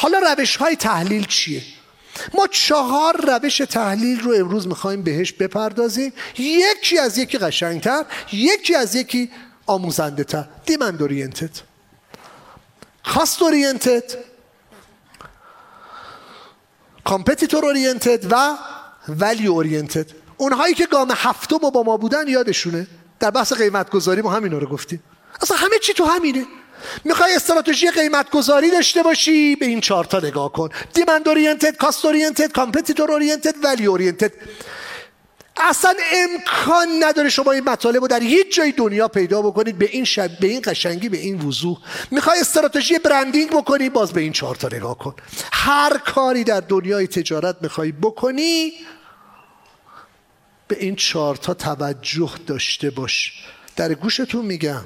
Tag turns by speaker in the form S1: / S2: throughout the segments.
S1: حالا روش های تحلیل چیه؟ ما چهار روش تحلیل رو امروز می‌خوایم بهش بپردازیم. یکی از یکی قشنگتر یکی از یکی آموزنده تر demand oriented cost oriented competitor oriented و value oriented اونهایی که گام هفتم با ما بودن یادشونه. در بحث قیمت گذاری ما همین رو گفتیم. اصلا همه چی تو همینه. می‌خوای استراتژی قیمت گذاری داشته باشی؟ به این چهار تا نگاه کن. demand oriented cost oriented competitor oriented value oriented اصلا امکان نداره شما این مطالب رو در هیچ جای دنیا پیدا بکنید به این شکل به این قشنگی به این وضوح. می‌خوای استراتژی branding بکنی؟ باز به این چهار تا نگاه کن. هر کاری در دنیای تجارت می‌خوای بکنی به این چهار تا توجه داشته باش. در گوشتون میگم.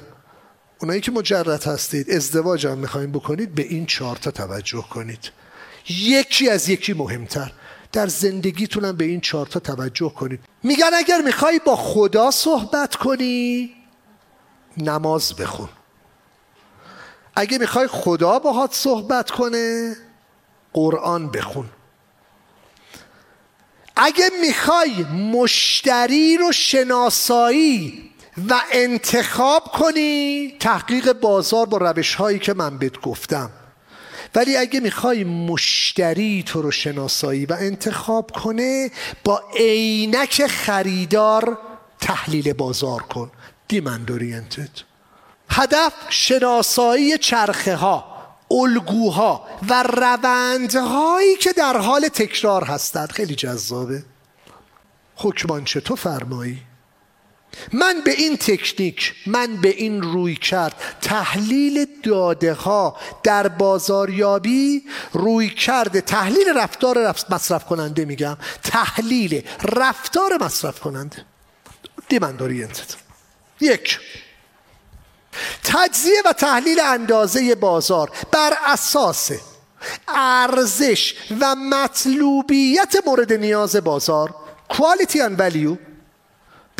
S1: اونایی که مجرد هستید ازدواج هم می‌خوایم بکنید به این چهار تا توجه کنید. یکی از یکی مهمتر. در زندگیتونم به این چهار تا توجه کنید. میگن اگر می‌خوای با خدا صحبت کنی نماز بخون. اگه می‌خوای خدا باهات صحبت کنه قرآن بخون. اگه می‌خوای مشتری رو شناسایی و انتخاب کنی تحقیق بازار با روش هایی که من بهت گفتم. ولی اگه می‌خوای مشتری تو رو شناسایی و انتخاب کنه با عینک خریدار تحلیل بازار کن. دیمند اورینتد هدف شناسایی چرخه ها الگوها و روندهایی که در حال تکرار هستند. خیلی جذابه. حکمان چطور فرمایی؟ من به این تکنیک من به این روی کرد. تحلیل داده ها در بازاریابی روی کرده تحلیل رفتار مصرف کننده میگم. تحلیل رفتار مصرف کننده. دیمند اورینتد. یک. تجزیه و تحلیل اندازه بازار بر اساس ارزش و مطلوبیت مورد نیاز بازار quality and value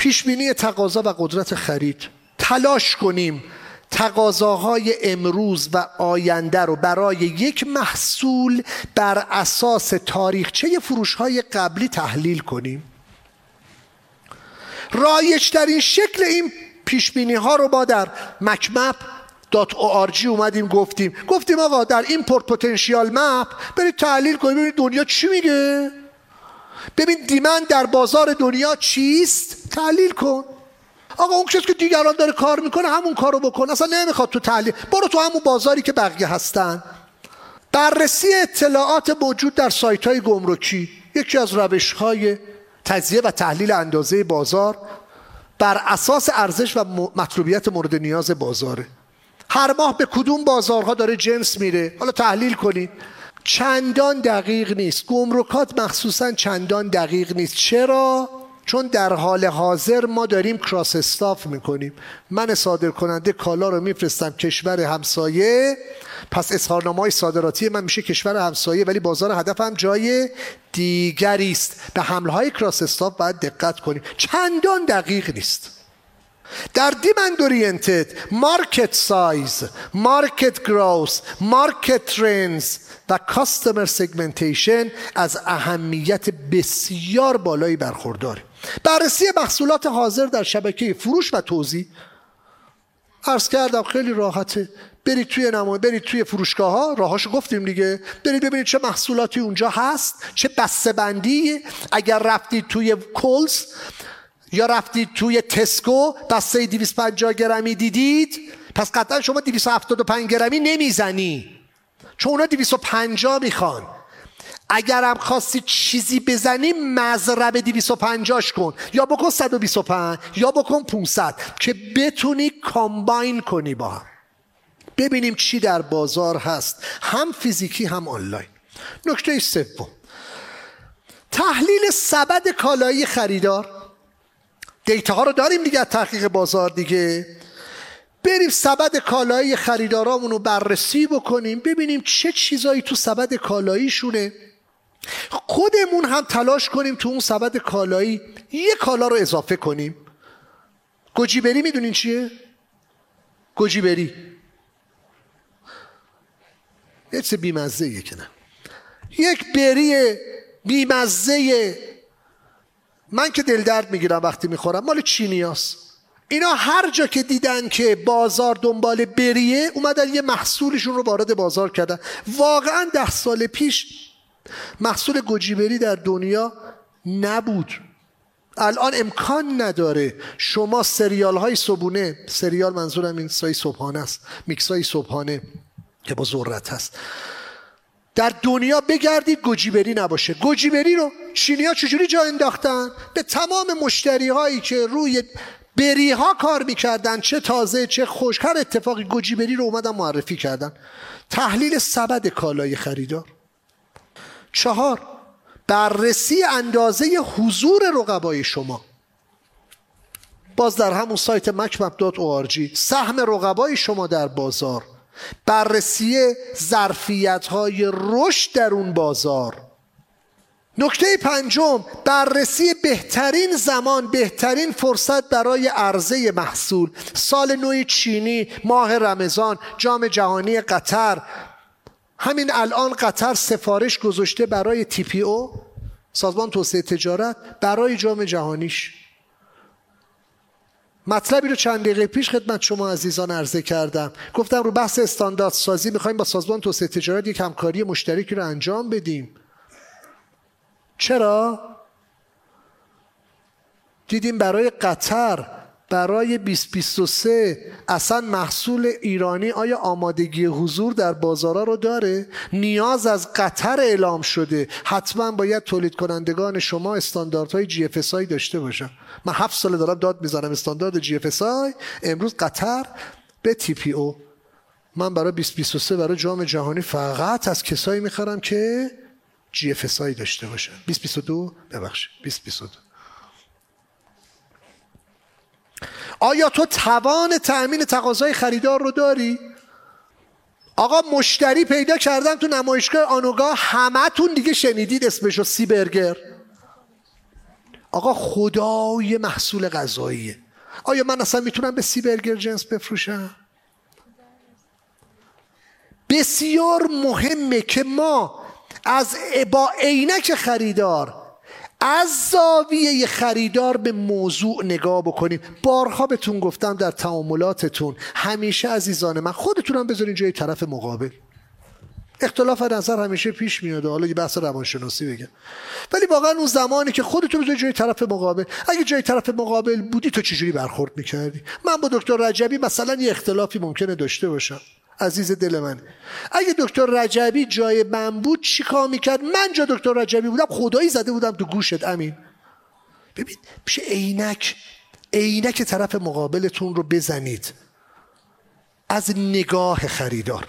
S1: پیشبینی تقاضا و قدرت خرید. تلاش کنیم تقاضاهای امروز و آینده رو برای یک محصول بر اساس تاریخچه فروش های قبلی تحلیل کنیم. رایجترین شکل این پیشبینی ها رو ما در مکمپ دات او اومدیم گفتیم. گفتیم آقا در این پورت پتانسیال مپ برید تحلیل کنید ببینید دنیا چی میگه؟ ببین دیمن در بازار دنیا چیست؟ تحلیل کن. آقا اون کسی که دیگران داره کار می‌کنه همون کارو بکن. اصلا نمی‌خواد تو تحلیل. برو تو همون بازاری که بقیه هستن. بررسی اطلاعات موجود در سایت های گمرکی. یکی از روش های تجزیه و تحلیل اندازه بازار بر اساس ارزش و مطلوبیت مورد نیاز بازاره. هر ماه به کدوم بازارها داره جنس میره. حالا تحلیل کنید. چندان دقیق نیست. گمرکات مخصوصا چندان دقیق نیست. چرا؟ چون در حال حاضر ما داریم کراس استاف می‌کنیم. من صادر کننده کالا رو میفرستم کشور همسایه. پس اظهارنامه های صادراتی من میشه کشور همسایه ولی بازار هدفم جای دیگری است. به حمله های کراس استاف باید دقت کنیم. چندان دقیق نیست. در demand oriented market size market growth market trends و customer segmentation از اهمیت بسیار بالایی برخورداره. بررسی محصولات حاضر در شبکه فروش و توزیع. عرض کردم خیلی راحته. برید توی نمای برید توی فروشگاه ها راهاشو گفتیم دیگه. برید ببینید چه محصولاتی اونجا هست چه بسته بندی اگر رفتید توی کولز یا رفتید توی تسکو بسته 250 گرمی دیدید پس قطعا شما 275 گرمی نمی‌زنی. چون اونا 250 می‌خوان. اگرم خواستی چیزی بزنی مزرب 250 کن. یا بکن 125 یا بکن 500 که بتونی کامباین کنی با هم. ببینیم چی در بازار هست. هم فیزیکی هم آنلاین. نکته سوم. تحلیل سبد کالایی خریدار. دیتا ها رو داریم دیگه تحقیق بازار دیگه. بریم سبد کالایی خریدارامون رو بررسی بکنیم ببینیم چه چیزایی تو سبد کالاییشونه. خودمون هم تلاش کنیم تو اون سبد کالایی یه کالا رو اضافه کنیم. گوجیبری می‌دونین چیه؟ گوجیبری. یه چیز بیمزه که نه. یک بری بیمزه من که دل درد می‌گیرم وقتی می‌خورم مال چینیاست اینا هر جا که دیدن که بازار دنبال بریه اومدن یه محصولشون رو وارد بازار کردن. واقعا ده سال پیش محصول گوجیبری در دنیا نبود. الان امکان نداره شما سریال های صبونه سریال منظورم این سای صبحانه است میکس های صبحانه که با ذرت هست. در دنیا بگردید گوجیبری نباشه. گوجیبری رو چینی ها چجوری جا انداختن؟ به تمام مشتری هایی که روی بری ها کار می‌کردن چه تازه چه خوش هر اتفاقی گوجیبری رو اومدن معرفی کردن. تحلیل سبد کالای خریدار چهار بررسی اندازه حضور رقبای شما. باز در همون سایت مکمپ.org سهم رقبای شما در بازار. بررسی ظرفیت های رشد در اون بازار. نکته پنجم بررسی بهترین زمان بهترین فرصت برای عرضه محصول. سال نوی چینی ماه رمضان جام جهانی قطر. همین الان قطر سفارش گذاشته برای تی پی او سازمان توسعه تجارت برای جام جهانیش. مطلبی رو چند دقیقه پیش خدمت شما عزیزان عرضه کردم. گفتم رو بحث استاندارد سازی می‌خوایم با سازمان توسعه تجارت یک همکاری مشترکی رو انجام بدیم. چرا؟ دیدیم برای قطر برای 2023 اصلا محصول ایرانی آیا آمادگی حضور در بازارها رو داره؟ نیاز از قطر اعلام شده. حتما باید تولید کنندگان شما استانداردهای جی اف داشته باشن. من هفت سال دارم داد می‌زنم استاندارد جی اف امروز قطر به تی پی او. من برای 2023 برای جام جهانی فقط از کسایی می‌خرم که جی اف داشته باشن. 2022 ببخشید. 2022 آیا تو توان تأمین تقاضای خریدار رو داری؟ آقا مشتری پیدا کردم تو نمایشگاه آنوگاه همتون دیگه شنیدید اسمشو سی برگر آقا خدای محصول غذاییه آیا من اصلا می‌تونم به سی برگر جنس بفروشم؟ بسیار مهمه که ما از با عینک خریدار از زاویه خریدار به موضوع نگاه بکنیم. بارها بهتون گفتم در تعاملاتتون همیشه عزیزان من خودتونم بذارین جای طرف مقابل. اختلاف نظر همیشه پیش میاد حالا یه بحث روانشناسی بگم. ولی واقعا اون زمانی که خودتون بذاری جای طرف مقابل اگه جای طرف مقابل بودی تو چجوری برخورد می‌کردی؟ من با دکتر رجبی مثلا یه اختلافی ممکنه داشته باشم. عزیز دل من. اگه دکتر رجبی جای من بود چی کار می‌کرد؟ من جا دکتر رجبی بودم خدایی زده بودم تو گوشت امین. ببین پیش عینک عینک طرف مقابلتون رو بزنید. از نگاه خریدار.